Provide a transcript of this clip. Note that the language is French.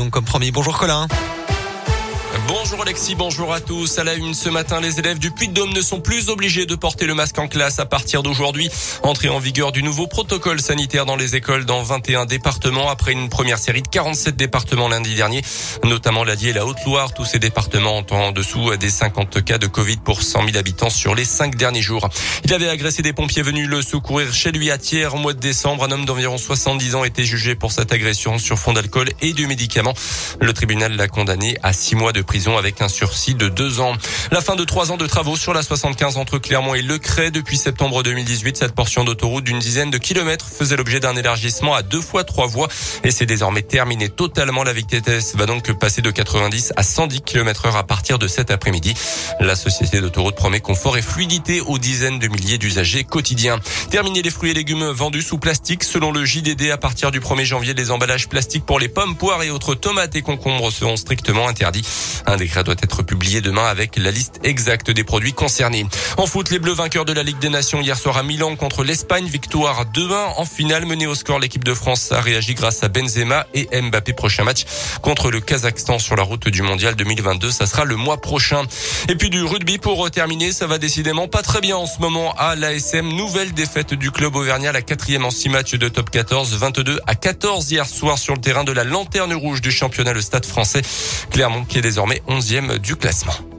donc comme promis. Bonjour Colin. Bonjour Alexis, bonjour à tous. À la une ce matin, les élèves du Puy-de-Dôme ne sont plus obligés de porter le masque en classe à partir d'aujourd'hui. Entrée en vigueur du nouveau protocole sanitaire dans les écoles dans 21 départements après une première série de 47 départements lundi dernier, notamment l'Allier et la Haute-Loire. Tous ces départements ont en dessous des 50 cas de Covid pour 100 000 habitants sur les cinq derniers jours. Il avait agressé des pompiers venus le secourir chez lui à Thiers au mois de décembre. Un homme d'environ 70 ans était jugé pour cette agression sur fond d'alcool et de médicaments. Le tribunal l'a condamné à six mois de prison avec un sursis de deux ans. La fin de trois ans de travaux sur la 75 entre Clermont et Lecret. Depuis septembre 2018, cette portion d'autoroute d'une dizaine de kilomètres faisait l'objet d'un élargissement à deux fois trois voies et c'est désormais terminé totalement. La vitesse va donc passer de 90 à 110 km heure à partir de cet après-midi. La société d'autoroute promet confort et fluidité aux dizaines de milliers d'usagers quotidiens. Terminer les fruits et légumes vendus sous plastique. Selon le JDD, à partir du 1er janvier, les emballages plastiques pour les pommes, poires et autres tomates et concombres seront strictement interdits. Un décret doit être publié demain avec la liste exacte des produits concernés. En foot, les Bleus vainqueurs de la Ligue des Nations hier soir à Milan contre l'Espagne. Victoire 2-1 en finale menée au score. L'équipe de France a réagi grâce à Benzema et Mbappé. Prochain match contre le Kazakhstan sur la route du mondial 2022. Ça sera le mois prochain. Et puis du rugby pour terminer. Ça va décidément pas très bien en ce moment à l'ASM. Nouvelle défaite du club auvergnat, la quatrième en six matchs de top 14, 22 à 14 hier soir sur le terrain de la lanterne rouge du championnat, le stade français. Clermont qui est désormais 11e du classement.